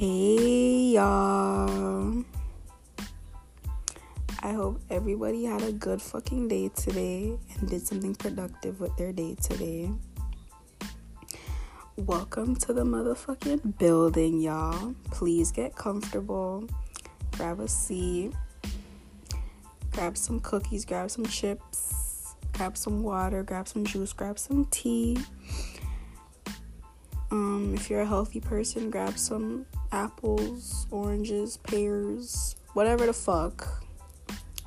Hey y'all. I hope everybody had a good fucking day today and did something productive with their day today. Welcome to the motherfucking building, y'all. Please get comfortable. Grab a seat. Grab some cookies, grab some chips, grab some water, grab some juice, grab some tea. Um, if you're a healthy person, grab some apples, oranges, pears, whatever the fuck,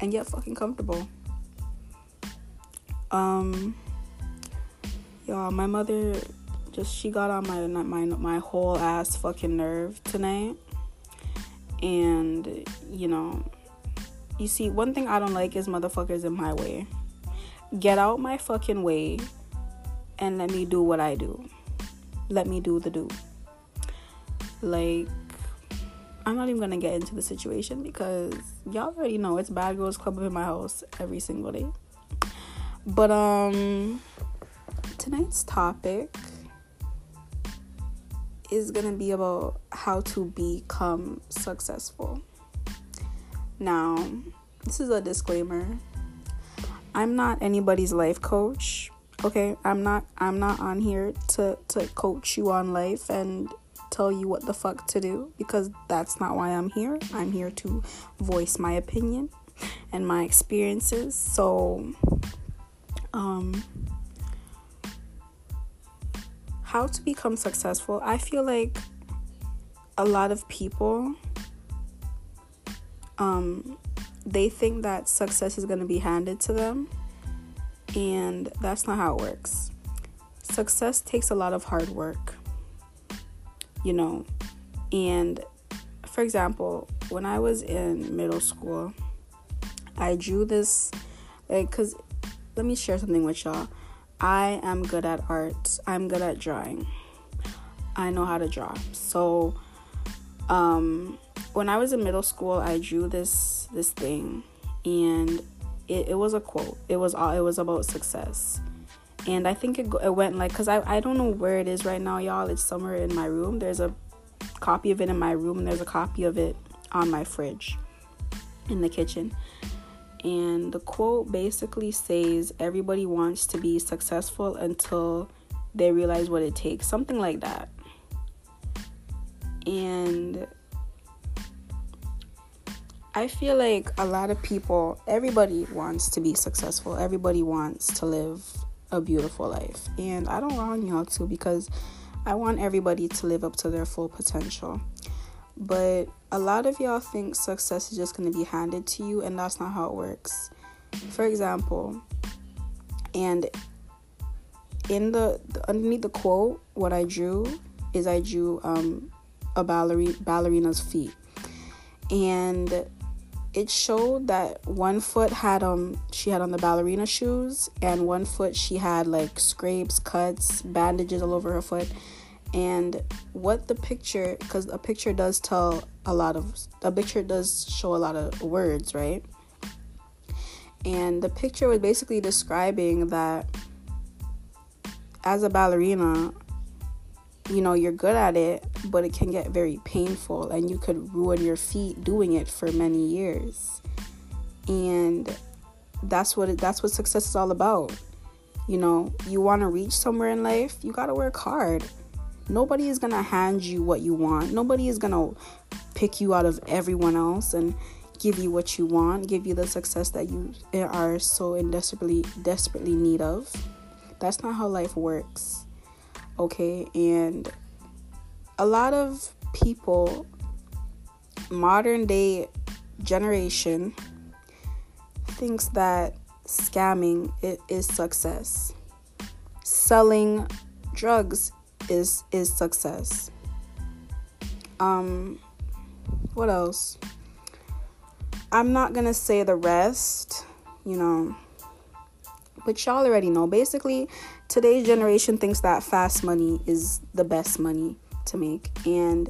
and get fucking comfortable. Um, y'all, my mother just she got on my my my whole ass fucking nerve tonight, and you know, you see, one thing I don't like is motherfuckers in my way. Get out my fucking way, and let me do what I do. Let me do the do. Like, I'm not even gonna get into the situation because y'all already know it's Bad Girls Club in my house every single day. But um tonight's topic is gonna be about how to become successful. Now, this is a disclaimer. I'm not anybody's life coach. Okay, I'm not I'm not on here to to coach you on life and tell you what the fuck to do because that's not why I'm here. I'm here to voice my opinion and my experiences. So, um, how to become successful? I feel like a lot of people um they think that success is going to be handed to them and that's not how it works. Success takes a lot of hard work you know. And for example, when I was in middle school, I drew this, like, cause let me share something with y'all. I am good at art. I'm good at drawing. I know how to draw. So, um, when I was in middle school, I drew this this thing, and it, it was a quote. It was all. It was about success and I think it, it went like because I, I don't know where it is right now, y'all. It's somewhere in my room. There's a copy of it in my room, and there's a copy of it on my fridge in the kitchen. And the quote basically says, Everybody wants to be successful until they realize what it takes. Something like that. And I feel like a lot of people, everybody wants to be successful. Everybody wants to live a beautiful life. And I don't wrong y'all too because I want everybody to live up to their full potential. But a lot of y'all think success is just going to be handed to you, and that's not how it works. For example, and in the, the underneath the quote, what I drew is I drew um, a ballerina ballerina's feet, and it showed that one foot had um she had on the ballerina shoes and one foot she had like scrapes cuts bandages all over her foot. And what the picture because a picture does tell a lot of a picture does show a lot of words right? And the picture was basically describing that as a ballerina you know you're good at it but it can get very painful and you could ruin your feet doing it for many years. And that's what it, that's what success is all about. You know you want to reach somewhere in life you got to work hard. Nobody is going to hand you what you want. Nobody is going to pick you out of everyone else and give you what you want give you the success that you are so desperately desperately need of. That's not how life works okay? And a lot of people modern day generation thinks that scamming it is success. Selling drugs is is success. Um what else? I'm not gonna say the rest you know but y'all already know. Basically today's generation thinks that fast money is the best money to make. And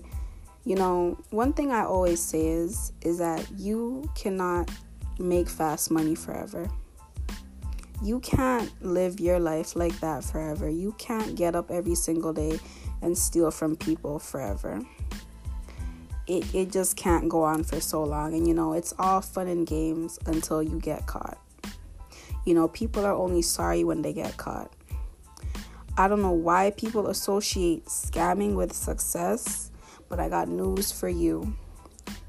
you know one thing i always say is is that you cannot make fast money forever. You can't live your life like that forever. You can't get up every single day and steal from people forever. It, it just can't go on for so long. And you know, it's all fun and games until you get caught. You know, people are only sorry when they get caught. I don't know why people associate scamming with success, but I got news for you.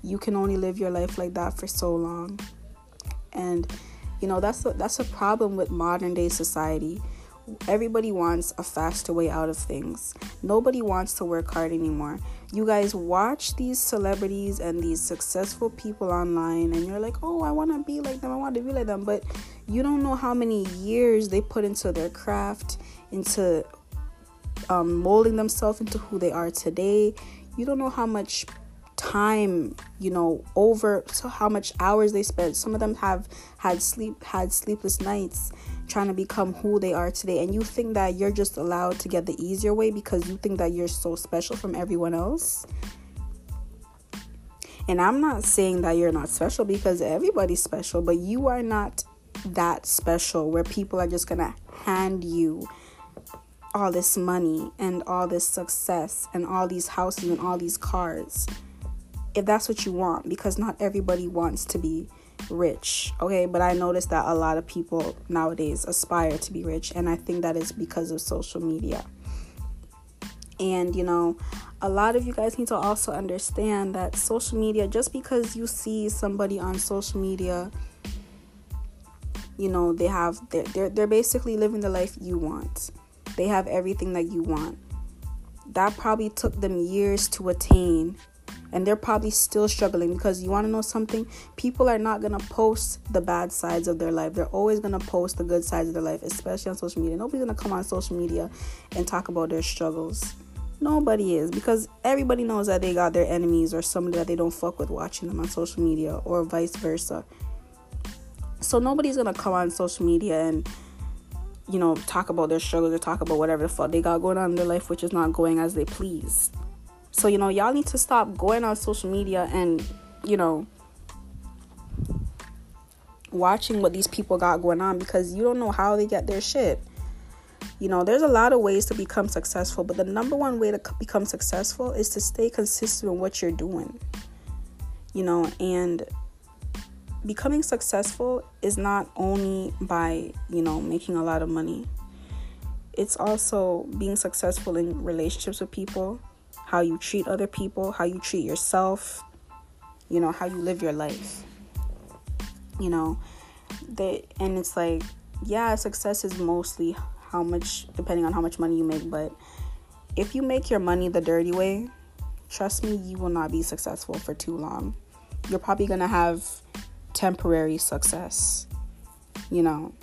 You can only live your life like that for so long. And you know, that's a, that's a problem with modern day society everybody wants a faster way out of things. Nobody wants to work hard anymore. You guys watch these celebrities and these successful people online, and you're like, oh, I want to be like them, I want to be like them. But you don't know how many years they put into their craft, into um, molding themselves into who they are today. You don't know how much time you know over so how much hours they spent. Some of them have had sleep had sleepless nights trying to become who they are today. And you think that you're just allowed to get the easier way because you think that you're so special from everyone else? And i'm not saying that you're not special because everybody's special but you are not that special where people are just gonna hand you all this money and all this success and all these houses and all these cars if that's what you want because not everybody wants to be rich okay? But i noticed that a lot of people nowadays aspire to be rich and i think that is because of social media. And you know a lot of you guys need to also understand that social media just because you see somebody on social media you know they have they're, they're, they're basically living the life you want. They have everything that you want. That probably took them years to attain and they're probably still struggling because you want to know something? People are not going to post the bad sides of their life. They're always going to post the good sides of their life especially on social media. Nobody's going to come on social media and talk about their struggles. Nobody is because everybody knows that they got their enemies or somebody that they don't fuck with watching them on social media or vice versa. So nobody's going to come on social media and you know talk about their struggles or talk about whatever the fuck they got going on in their life which is not going as they please so, you know, y'all need to stop going on social media and, you know, watching what these people got going on because you don't know how they get their shit. You know, there's a lot of ways to become successful, but the number one way to become successful is to stay consistent with what you're doing. You know, and becoming successful is not only by, you know, making a lot of money. It's also being successful in relationships with people, how you treat other people, how you treat yourself, you know, how you live your life. You know, they and it's like, yeah, success is mostly how much depending on how much money you make, but if you make your money the dirty way, trust me, you will not be successful for too long. You're probably going to have temporary success. You know,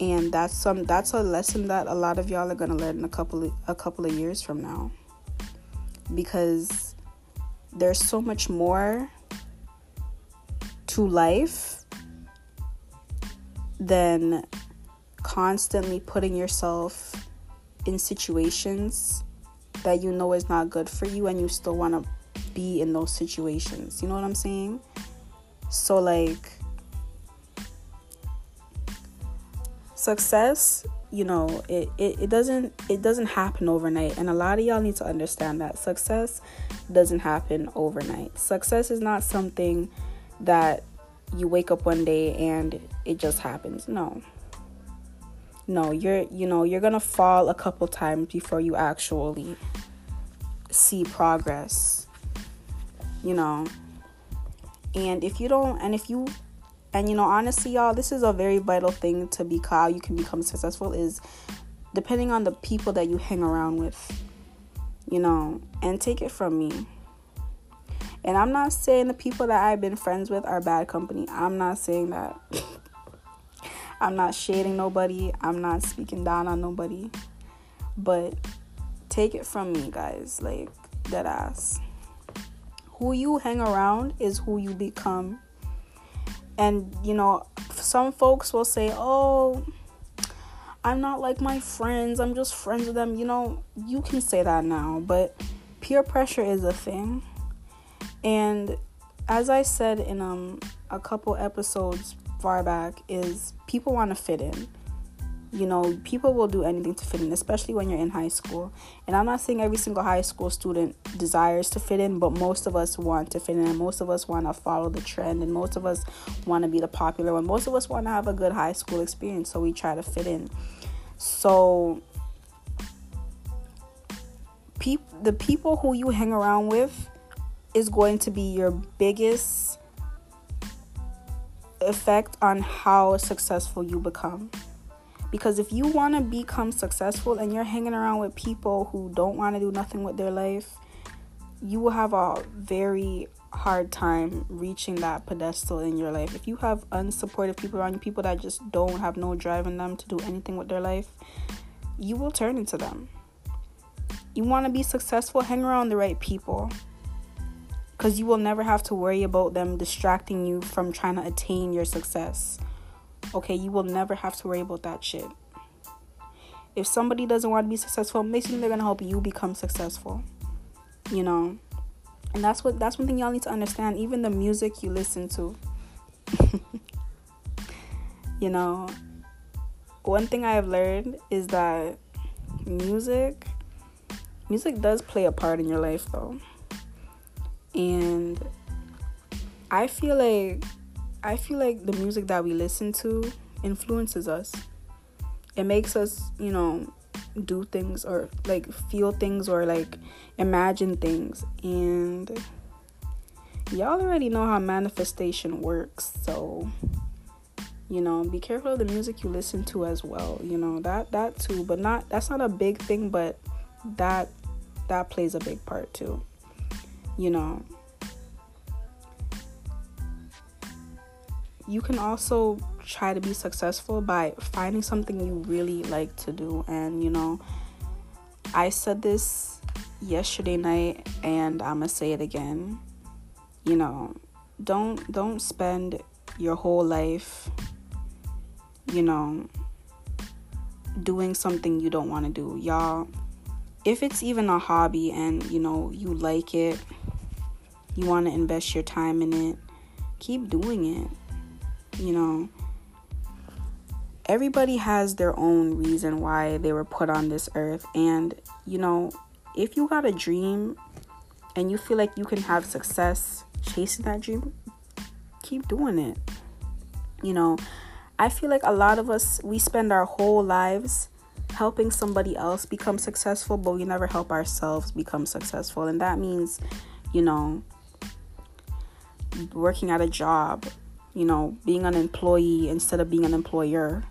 and that's some that's a lesson that a lot of y'all are going to learn in a couple of, a couple of years from now because there's so much more to life than constantly putting yourself in situations that you know is not good for you and you still want to be in those situations. You know what I'm saying? So, like, success you know it, it, it doesn't it doesn't happen overnight. And a lot of y'all need to understand that success doesn't happen overnight. Success is not something that you wake up one day and it just happens. No. No you're you know you're gonna fall a couple times before you actually see progress you know? And if you don't and if you and you know, honestly, y'all, this is a very vital thing to be how you can become successful is depending on the people that you hang around with. You know, and take it from me. And I'm not saying the people that I've been friends with are bad company. I'm not saying that. I'm not shading nobody. I'm not speaking down on nobody. But take it from me, guys. Like, dead ass. Who you hang around is who you become and, you know, some folks will say, oh, I'm not like my friends, I'm just friends with them. You know, you can say that now, but peer pressure is a thing. And as I said in um, a couple episodes far back, is people want to fit in. You know, people will do anything to fit in, especially when you're in high school. And I'm not saying every single high school student desires to fit in, but most of us want to fit in. And most of us want to follow the trend. And most of us want to be the popular one. Most of us want to have a good high school experience. So we try to fit in. So, peop- the people who you hang around with is going to be your biggest effect on how successful you become. Because if you want to become successful and you're hanging around with people who don't want to do nothing with their life, you will have a very hard time reaching that pedestal in your life. If you have unsupportive people around you, people that just don't have no drive in them to do anything with their life, you will turn into them. You want to be successful, hang around the right people because you will never have to worry about them distracting you from trying to attain your success. Okay, you will never have to worry about that shit. If somebody doesn't want to be successful, sure they're gonna help you become successful. You know, and that's what that's one thing y'all need to understand. Even the music you listen to, you know, one thing I have learned is that music, music does play a part in your life, though and I feel like I feel like the music that we listen to influences us. It makes us, you know, do things or like feel things or like imagine things. And y'all already know how manifestation works so you know be careful of the music you listen to as well you know that that too. But not that's not a big thing but that that plays a big part too you know, you can also try to be successful by finding something you really like to do. And, you know, I said this yesterday night and I'm to say it again. You know, don't don't spend your whole life you know doing something you don't want to do. Y'all if it's even a hobby and you know you like it you want to invest your time in it, keep doing it. You know, everybody has their own reason why they were put on this earth. And, you know, if you got a dream and you feel like you can have success chasing that dream, keep doing it. You know, I feel like a lot of us, we spend our whole lives helping somebody else become successful, but we never help ourselves become successful. And that means, you know, working at a job, you know, being an employee instead of being an employer.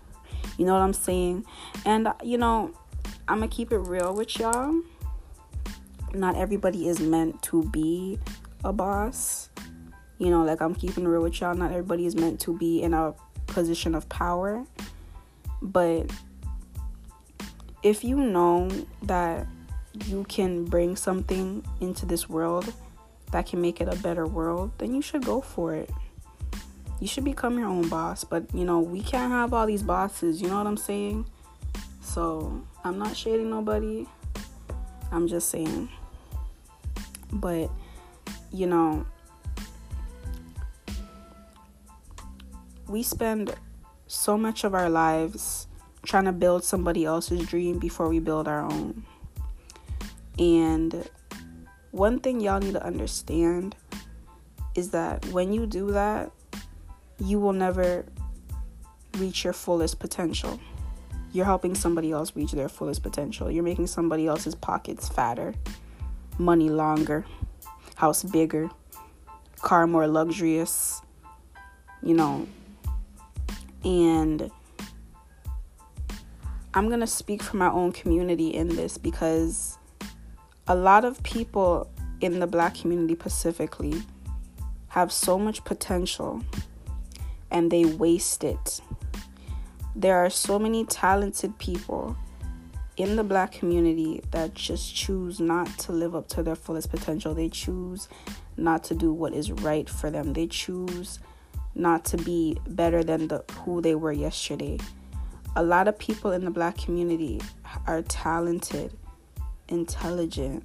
You know what I'm saying? And, uh, you know, I'm going to keep it real with y'all. Not everybody is meant to be a boss. You know, like I'm keeping real with y'all. Not everybody is meant to be in a position of power. But if you know that you can bring something into this world that can make it a better world, then you should go for it. You should become your own boss, but you know, we can't have all these bosses, you know what I'm saying? So, I'm not shading nobody. I'm just saying. But, you know, we spend so much of our lives trying to build somebody else's dream before we build our own. And one thing y'all need to understand is that when you do that, you will never reach your fullest potential. You're helping somebody else reach their fullest potential. You're making somebody else's pockets fatter, money longer, house bigger, car more luxurious, you know. And I'm going to speak for my own community in this because a lot of people in the black community specifically have so much potential and they waste it. There are so many talented people in the black community that just choose not to live up to their fullest potential. They choose not to do what is right for them. They choose not to be better than the who they were yesterday. A lot of people in the black community are talented intelligent,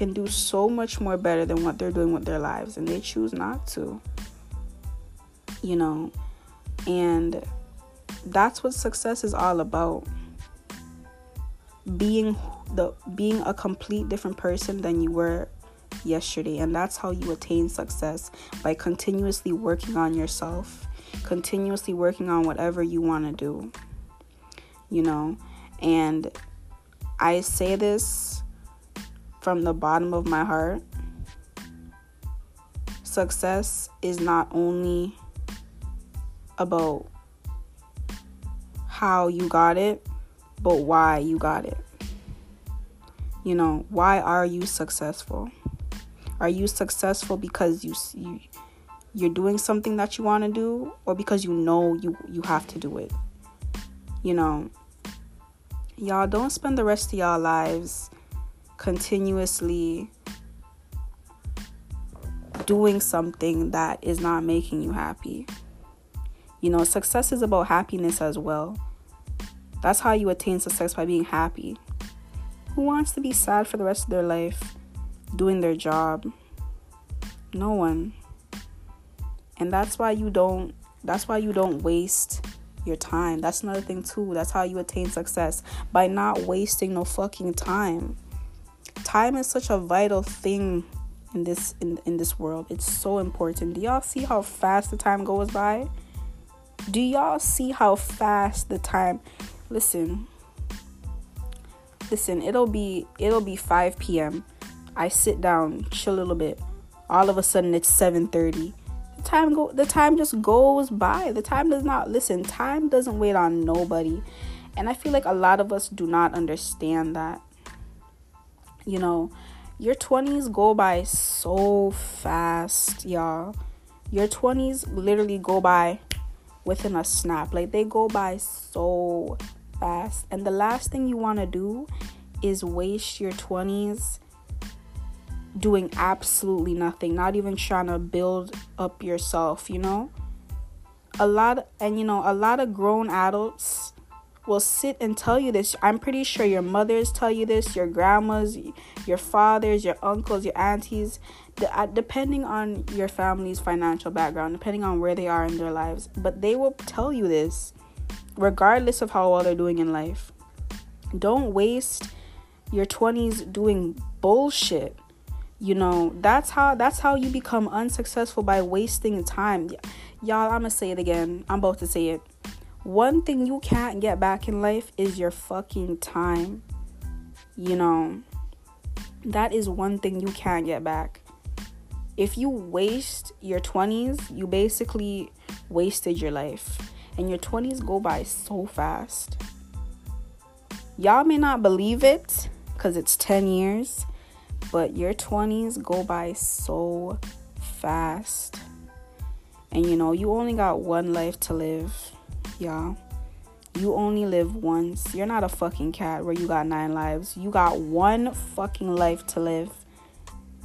can do so much more better than what they're doing with their lives, and they choose not to. You know, and that's what success is all about. Being the being a complete different person than you were yesterday and that's how you attain success by continuously working on yourself continuously working on whatever you want to do you know and i say this from the bottom of my heart success is not only about how you got it but why you got it you know why are you successful are you successful because you you you're doing something that you want to do or because you know you you have to do it? You know, y'all don't spend the rest of y'all lives continuously doing something that is not making you happy. You know, success is about happiness as well. That's how you attain success by being happy. Who wants to be sad for the rest of their life? doing their job. No one. And that's why you don't that's why you don't waste your time. That's another thing too. That's how you attain success by not wasting no fucking time. Time is such a vital thing in this in, in this world. It's so important. Do y'all see how fast the time goes by? Do y'all see how fast the time listen listen it'll be it'll be 5 p.m I sit down, chill a little bit. All of a sudden it's 7:30. The time go the time just goes by. The time does not listen. Time doesn't wait on nobody. And I feel like a lot of us do not understand that. You know, your 20s go by so fast, y'all. Your 20s literally go by within a snap. Like they go by so fast. And the last thing you want to do is waste your 20s doing absolutely nothing, not even trying to build up yourself, you know? A lot and you know, a lot of grown adults will sit and tell you this. I'm pretty sure your mothers tell you this, your grandmas, your fathers, your uncles, your aunties, uh, depending on your family's financial background, depending on where they are in their lives, but they will tell you this regardless of how well they're doing in life. Don't waste your 20s doing bullshit. You know that's how that's how you become unsuccessful by wasting time. Y'all i'm gonna say it again. I'm about to say it one thing you can't get back in life is your fucking time. You know that is one thing you can't get back. If you waste your 20s you basically wasted your life. And your 20s go by so fast. Y'all may not believe it because it's 10 years but your 20s go by so fast. And you know, you only got one life to live, y'all. You only live once. You're not a fucking cat where you got nine lives. You got one fucking life to live.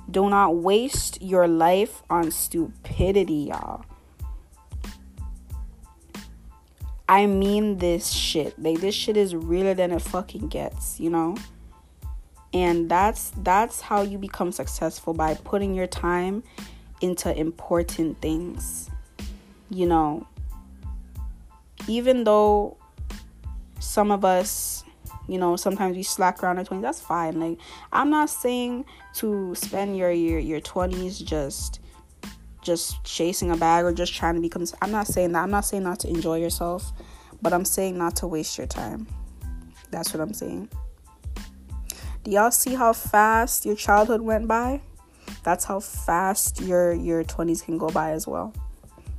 Do not waste your life on stupidity, y'all. I mean this shit. Like this shit is realer than it fucking gets, you know? and that's that's how you become successful by putting your time into important things you know even though some of us you know sometimes we slack around our 20s that's fine like i'm not saying to spend your your, your 20s just just chasing a bag or just trying to become i'm not saying that i'm not saying not to enjoy yourself but i'm saying not to waste your time that's what i'm saying do y'all see how fast your childhood went by? That's how fast your your 20s can go by as well.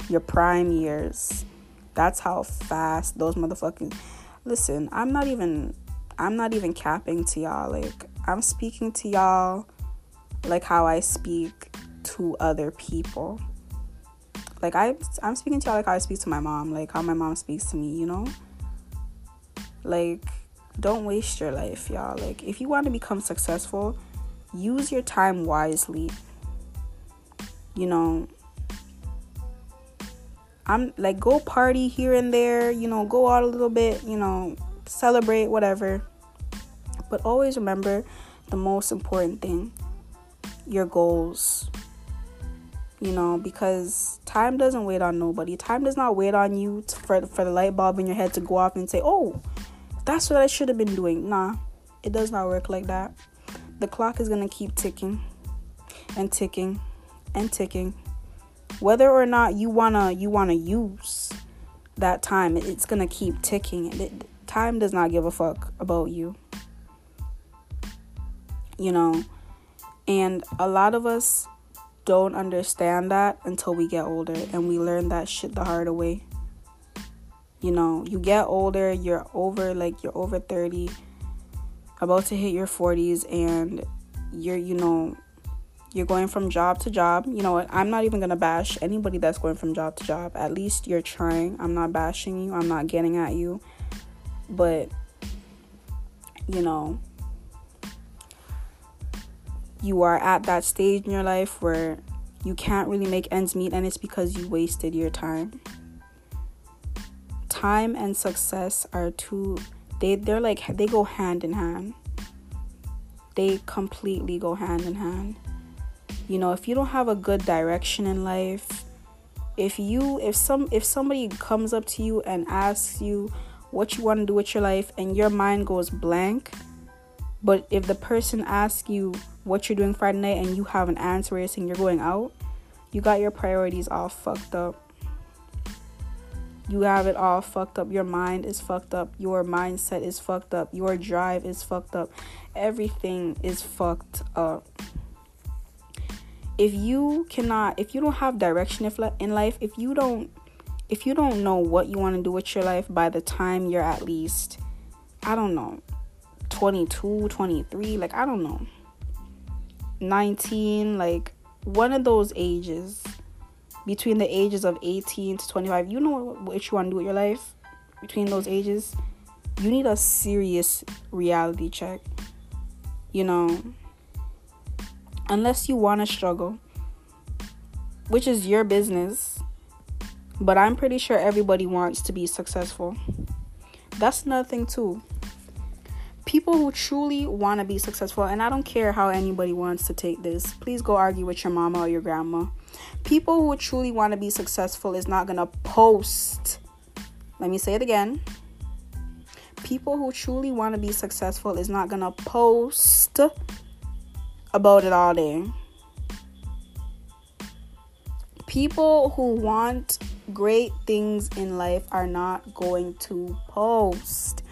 Your prime years. That's how fast those motherfucking Listen, I'm not even I'm not even capping to y'all. Like I'm speaking to y'all like how I speak to other people. Like I I'm speaking to y'all like how I speak to my mom, like how my mom speaks to me, you know? Like don't waste your life, y'all. Like, if you want to become successful, use your time wisely. You know, I'm like, go party here and there, you know, go out a little bit, you know, celebrate, whatever. But always remember the most important thing your goals. You know, because time doesn't wait on nobody. Time does not wait on you to, for for the light bulb in your head to go off and say, "Oh, that's what I should have been doing." Nah, it does not work like that. The clock is gonna keep ticking and ticking and ticking. Whether or not you wanna you wanna use that time, it's gonna keep ticking. It, time does not give a fuck about you. You know, and a lot of us don't understand that until we get older and we learn that shit the hard way. You know, you get older, you're over like you're over 30, about to hit your 40s and you're you know, you're going from job to job. You know what? I'm not even going to bash anybody that's going from job to job. At least you're trying. I'm not bashing you. I'm not getting at you. But you know, you are at that stage in your life where you can't really make ends meet and it's because you wasted your time time and success are two they they're like they go hand in hand they completely go hand in hand you know if you don't have a good direction in life if you if some if somebody comes up to you and asks you what you want to do with your life and your mind goes blank but if the person asks you what you're doing Friday night and you have an answer saying you're going out, you got your priorities all fucked up. You have it all fucked up. Your mind is fucked up. Your mindset is fucked up. Your drive is fucked up. Everything is fucked up. If you cannot, if you don't have direction in life, if you don't, if you don't know what you want to do with your life by the time you're at least, I don't know, 22, 23, like I don't know 19, like one of those ages, between the ages of 18 to 25, you know what you want to do with your life between those ages, you need a serious reality check. You know, unless you want to struggle, which is your business. But I'm pretty sure everybody wants to be successful. That's another thing, too people who truly want to be successful, and I don't care how anybody wants to take this, please go argue with your mama or your grandma. People who truly want to be successful is not going to post. Let me say it again. People who truly want to be successful is not going to post about it all day. People who want great things in life are not going to post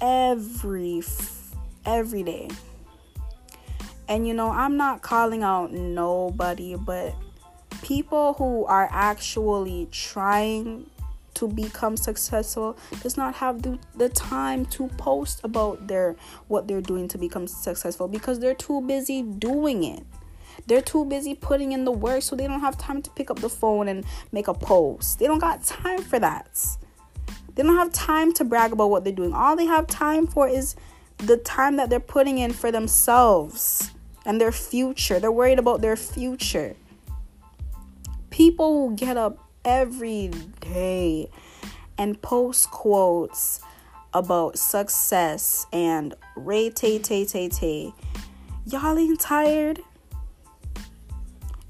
every every day. And you know, I'm not calling out nobody, but people who are actually trying to become successful does not have the, the time to post about their what they're doing to become successful because they're too busy doing it. They're too busy putting in the work so they don't have time to pick up the phone and make a post. They don't got time for that. They don't have time to brag about what they're doing. All they have time for is the time that they're putting in for themselves and their future. They're worried about their future. People will get up every day and post quotes about success and ray tay tay tay tay. Y'all ain't tired.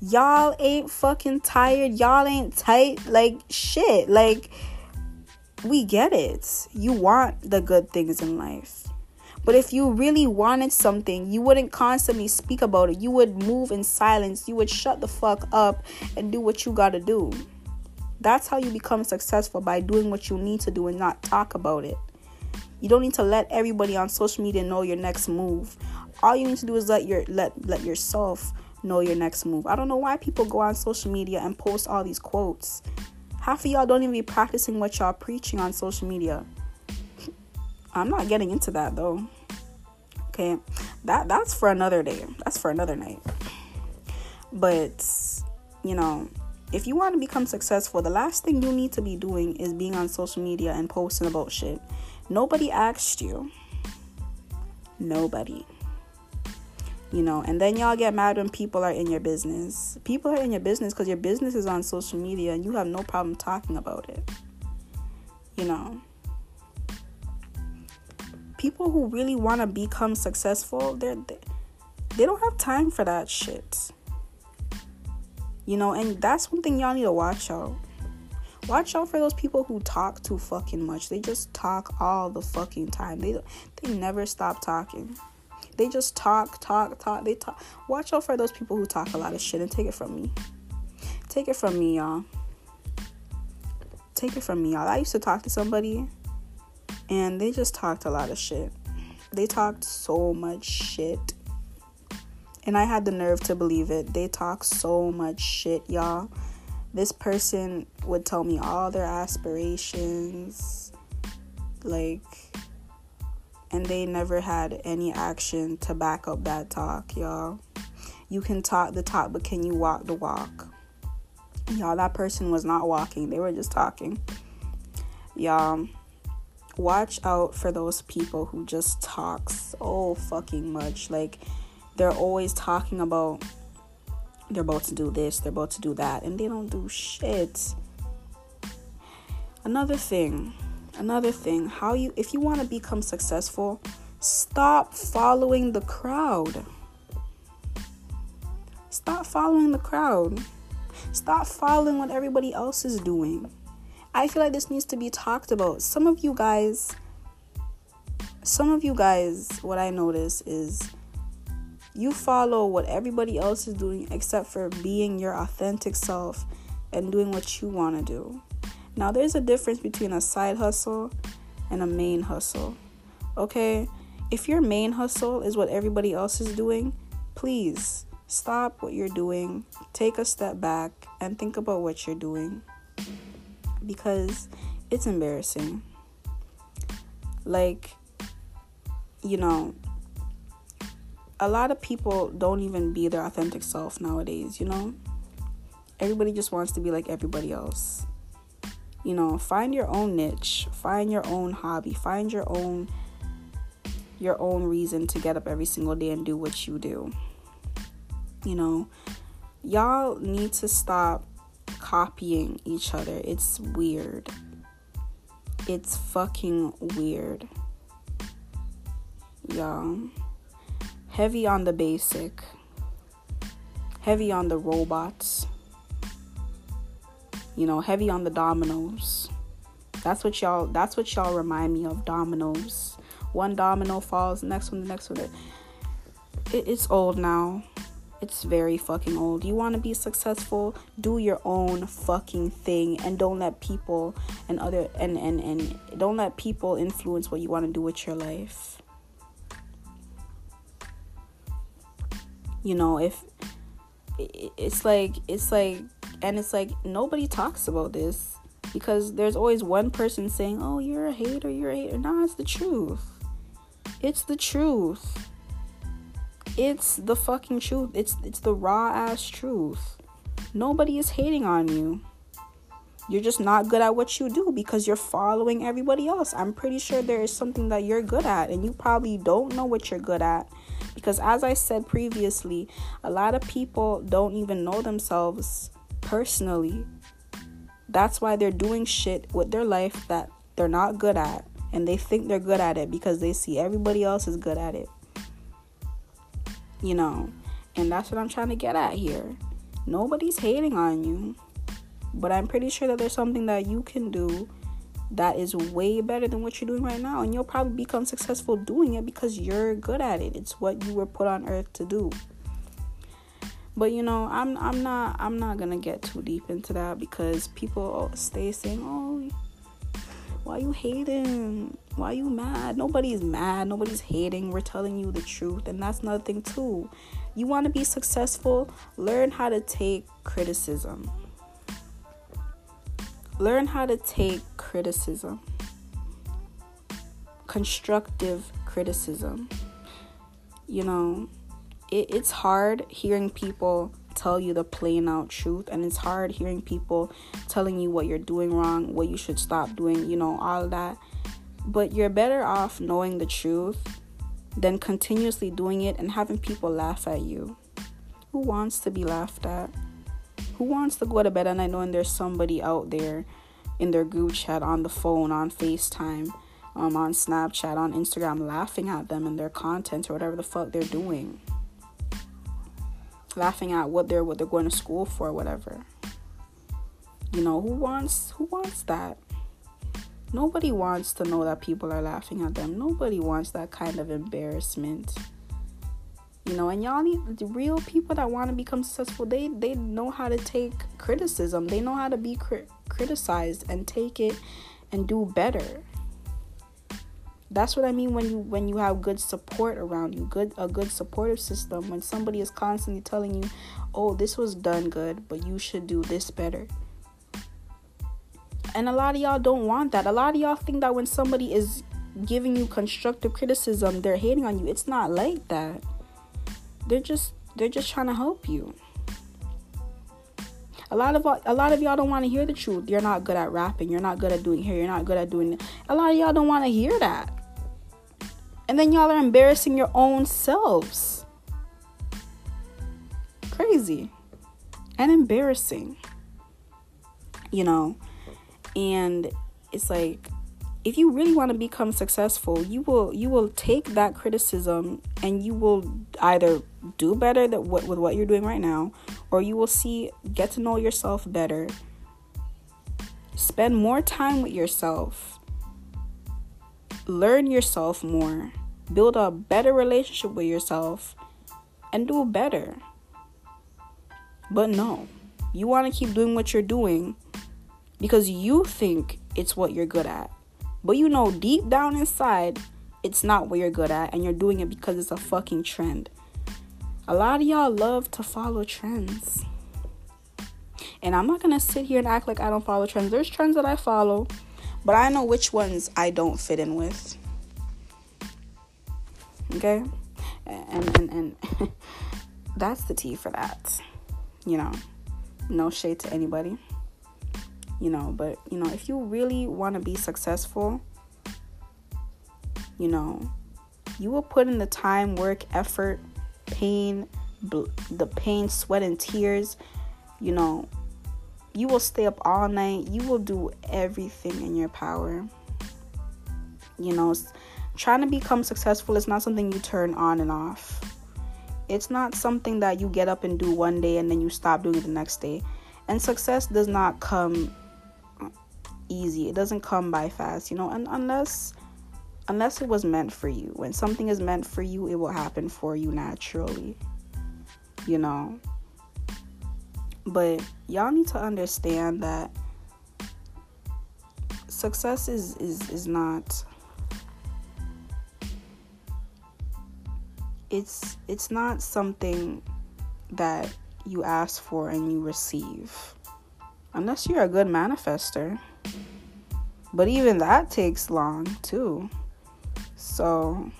Y'all ain't fucking tired. Y'all ain't tight like shit. Like we get it. You want the good things in life. But if you really wanted something, you wouldn't constantly speak about it. You would move in silence. You would shut the fuck up and do what you gotta do. That's how you become successful by doing what you need to do and not talk about it. You don't need to let everybody on social media know your next move. All you need to do is let your let let yourself know your next move. I don't know why people go on social media and post all these quotes. Half of y'all don't even be practicing what y'all preaching on social media. I'm not getting into that though. Okay, that that's for another day. That's for another night. But you know, if you want to become successful, the last thing you need to be doing is being on social media and posting about shit. Nobody asked you. Nobody. You know and then y'all get mad when people are in your business. People are in your business because your business is on social media and you have no problem talking about it. You know? People who really want to become successful they're they, they don't have time for that shit You know, and that's one thing y'all need to watch out. Watch out for those people who talk too fucking much. They just talk all the fucking time. They they never stop talking. They just talk, talk, talk. They talk. Watch out for those people who talk a lot of shit and take it from me. Take it from me, y'all. Take it from me, y'all. I used to talk to somebody and they just talked a lot of shit. They talked so much shit. And I had the nerve to believe it. They talk so much shit, y'all. This person would tell me all their aspirations. Like, and they never had any action to back up that talk, y'all. You can talk the talk, but can you walk the walk? Y'all, that person was not walking, they were just talking. Y'all, watch out for those people who just talk so fucking much. Like, they're always talking about they're about to do this, they're about to do that, and they don't do shit. Another thing, another thing, how you if you want to become successful, stop following the crowd. Stop following the crowd. Stop following what everybody else is doing. I feel like this needs to be talked about. Some of you guys some of you guys what I notice is you follow what everybody else is doing except for being your authentic self and doing what you want to do. Now, there's a difference between a side hustle and a main hustle. Okay? If your main hustle is what everybody else is doing, please stop what you're doing, take a step back, and think about what you're doing because it's embarrassing. Like, you know, a lot of people don't even be their authentic self nowadays, you know? Everybody just wants to be like everybody else. You know, find your own niche, find your own hobby, find your own your own reason to get up every single day and do what you do. You know, y'all need to stop copying each other. It's weird. It's fucking weird. Y'all heavy on the basic, heavy on the robots, you know, heavy on the dominoes. That's what y'all that's what y'all remind me of dominoes. One domino falls, next one, the next one. It, it's old now. It's very fucking old. You want to be successful? Do your own fucking thing and don't let people and other and and and don't let people influence what you want to do with your life. You know if it's like it's like and it's like nobody talks about this because there's always one person saying oh you're a hater you're a hater. No it's the truth. It's the truth. It's the fucking truth. It's it's the raw ass truth. Nobody is hating on you. You're just not good at what you do because you're following everybody else. I'm pretty sure there is something that you're good at and you probably don't know what you're good at because, as I said previously, a lot of people don't even know themselves personally. That's why they're doing shit with their life that they're not good at. And they think they're good at it because they see everybody else is good at it. You know, and that's what I'm trying to get at here. Nobody's hating on you. But I'm pretty sure that there's something that you can do that is way better than what you're doing right now and you'll probably become successful doing it because you're good at it. It's what you were put on earth to do. But you know i'm i'm not i'm not gonna get too deep into that because people stay saying oh why you hating? Why you mad? Nobody's mad. Nobody's hating. We're telling you the truth and that's another thing too. You want to be successful learn how to take criticism learn how to take criticism, constructive criticism. You know, it, it's hard hearing people tell you the plain out truth, and it's hard hearing people telling you what you're doing wrong, what you should stop doing, you know, all that. But you're better off knowing the truth than continuously doing it and having people laugh at you. Who wants to be laughed at? Who wants to go to bed at night knowing there's somebody out there in their group chat, on the phone, on FaceTime, um, on Snapchat, on Instagram, laughing at them and their content or whatever the fuck they're doing. laughing at what they're what they're going to school for, whatever. You know, who wants who wants that? Nobody wants to know that people are laughing at them. Nobody wants that kind of embarrassment. You know, and y'all need the real people that want to become successful. They they know how to take criticism. They know how to be cri- criticized and take it and do better. That's what I mean when you when you have good support around you, good a good supportive system. When somebody is constantly telling you, "Oh, this was done good, but you should do this better." And a lot of y'all don't want that. A lot of y'all think that when somebody is giving you constructive criticism, they're hating on you. It's not like that. They're just they're just trying to help you. A lot of a lot of y'all don't want to hear the truth. You're not good at rapping. You're not good at doing hair. You're not good at doing. A lot of y'all don't want to hear that. And then y'all are embarrassing your own selves. Crazy and embarrassing. You know, and it's like if you really want to become successful you will you will take that criticism and you will either do better that what with what you're doing right now or you will see get to know yourself better. Spend more time with yourself. Learn yourself more. Build a better relationship with yourself and do better. But no you want to keep doing what you're doing because you think it's what you're good at. But you know deep down inside, it's not what you're good at, and you're doing it because it's a fucking trend. A lot of y'all love to follow trends. And I'm not gonna sit here and act like I don't follow trends. There's trends that I follow, but I know which ones I don't fit in with. Okay? And and and that's the tea for that. You know, no shade to anybody you know but you know if you really want to be successful you know you will put in the time work effort pain bl- the pain sweat and tears you know you will stay up all night you will do everything in your power. You know trying to become successful is not something you turn on and off. It's not something that you get up and do one day and then you stop doing it the next day. And success does not come easy. It doesn't come by fast, you know, and unless unless it was meant for you. When something is meant for you, it will happen for you naturally. You know. But y'all need to understand that success is is is not it's it's not something that you ask for and you receive unless you're a good manifester but even that takes long too. So,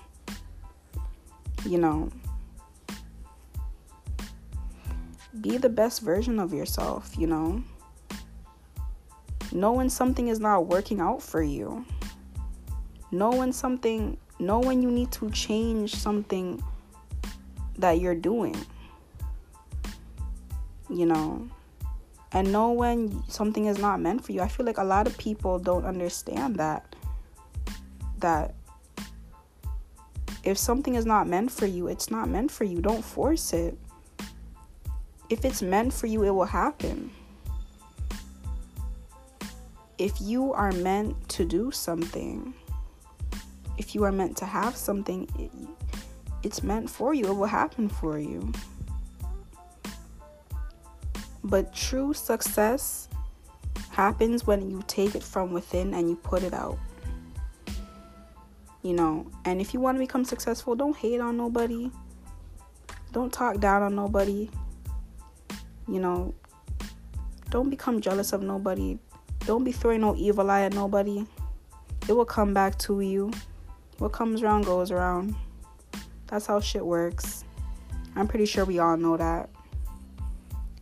you know, be the best version of yourself, you know. Know when something is not working out for you. Know when something, know when you need to change something that you're doing. You know, and know when something is not meant for you. I feel like a lot of people don't understand that that if something is not meant for you, it's not meant for you. Don't force it. If it's meant for you, it will happen. If you are meant to do something, if you are meant to have something, it, it's meant for you. It will happen for you. But true success happens when you take it from within and you put it out. You know, and if you want to become successful, don't hate on nobody. Don't talk down on nobody. You know, don't become jealous of nobody. Don't be throwing no evil eye at nobody. It will come back to you. What comes around goes around. That's how shit works. I'm pretty sure we all know that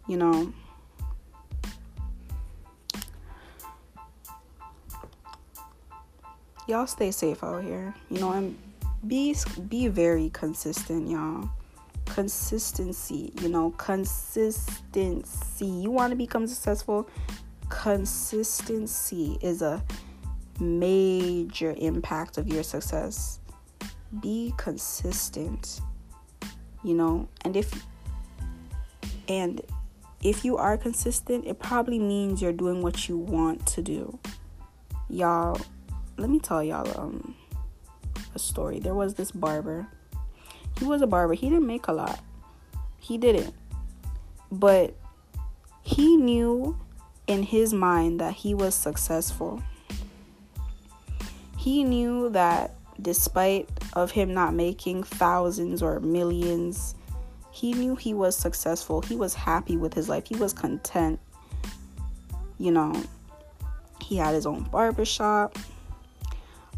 you know y'all stay safe out here. You know and be be very consistent y'all. Consistency you know consistency. You want to become successful? Consistency is a major impact of your success. Be consistent you know? And if And if you are consistent, it probably means you're doing what you want to do. Y'all, let me tell y'all um a story. There was this barber. He was a barber. He didn't make a lot. He didn't. But he knew in his mind that he was successful. He knew that despite of him not making thousands or millions, he knew he was successful. He was happy with his life. He was content. You know, he had his own barbershop.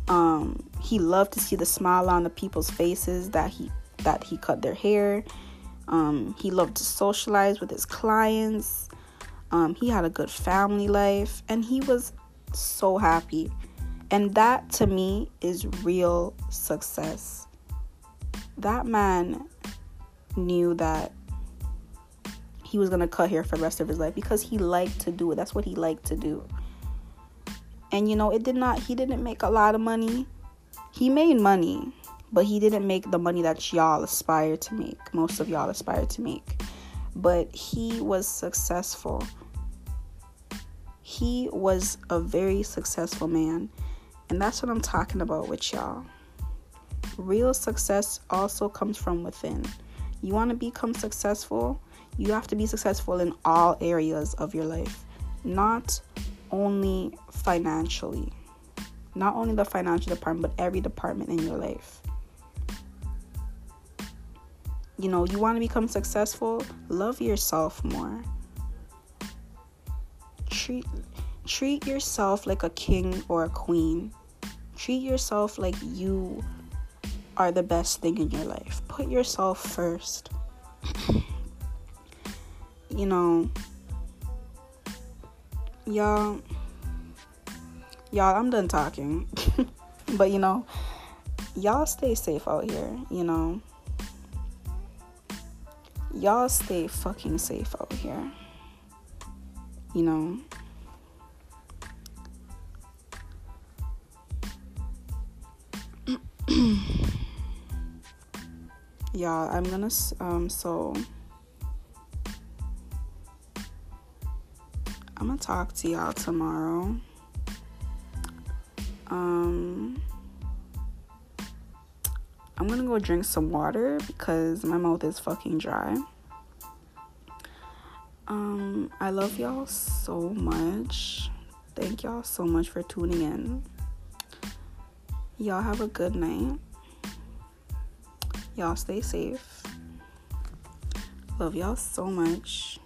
Um, he loved to see the smile on the people's faces that he that he cut their hair. Um, he loved to socialize with his clients. Um, he had a good family life, and he was so happy. And that to me is real success. That man knew that he was to cut hair for the rest of his life because he liked to do it. That's what he liked to do. And you know, it did not, he didn't make a lot of money. He made money, but he didn't make the money that y'all aspire to make. Most of y'all aspire to make. But he was successful. He was a very successful man. And that's what I'm talking about with y'all. Real success also comes from within. You want to become successful, you have to be successful in all areas of your life, not only financially. Not only the financial department, but every department in your life. You know, you want to become successful, love yourself more. Treat treat yourself like a king or a queen. Treat yourself like you are the best thing in your life. Put yourself first. you know, y'all, y'all, I'm done talking. but you know, y'all stay safe out here, you know. Y'all stay fucking safe out here. You know. y'all i'm gonna um so i'm gonna talk to y'all tomorrow. Um i'm gonna go drink some water because my mouth is fucking dry. Um i love y'all so much. Thank y'all so much for tuning in. Y'all have a good night. Y'all stay safe. Love y'all so much.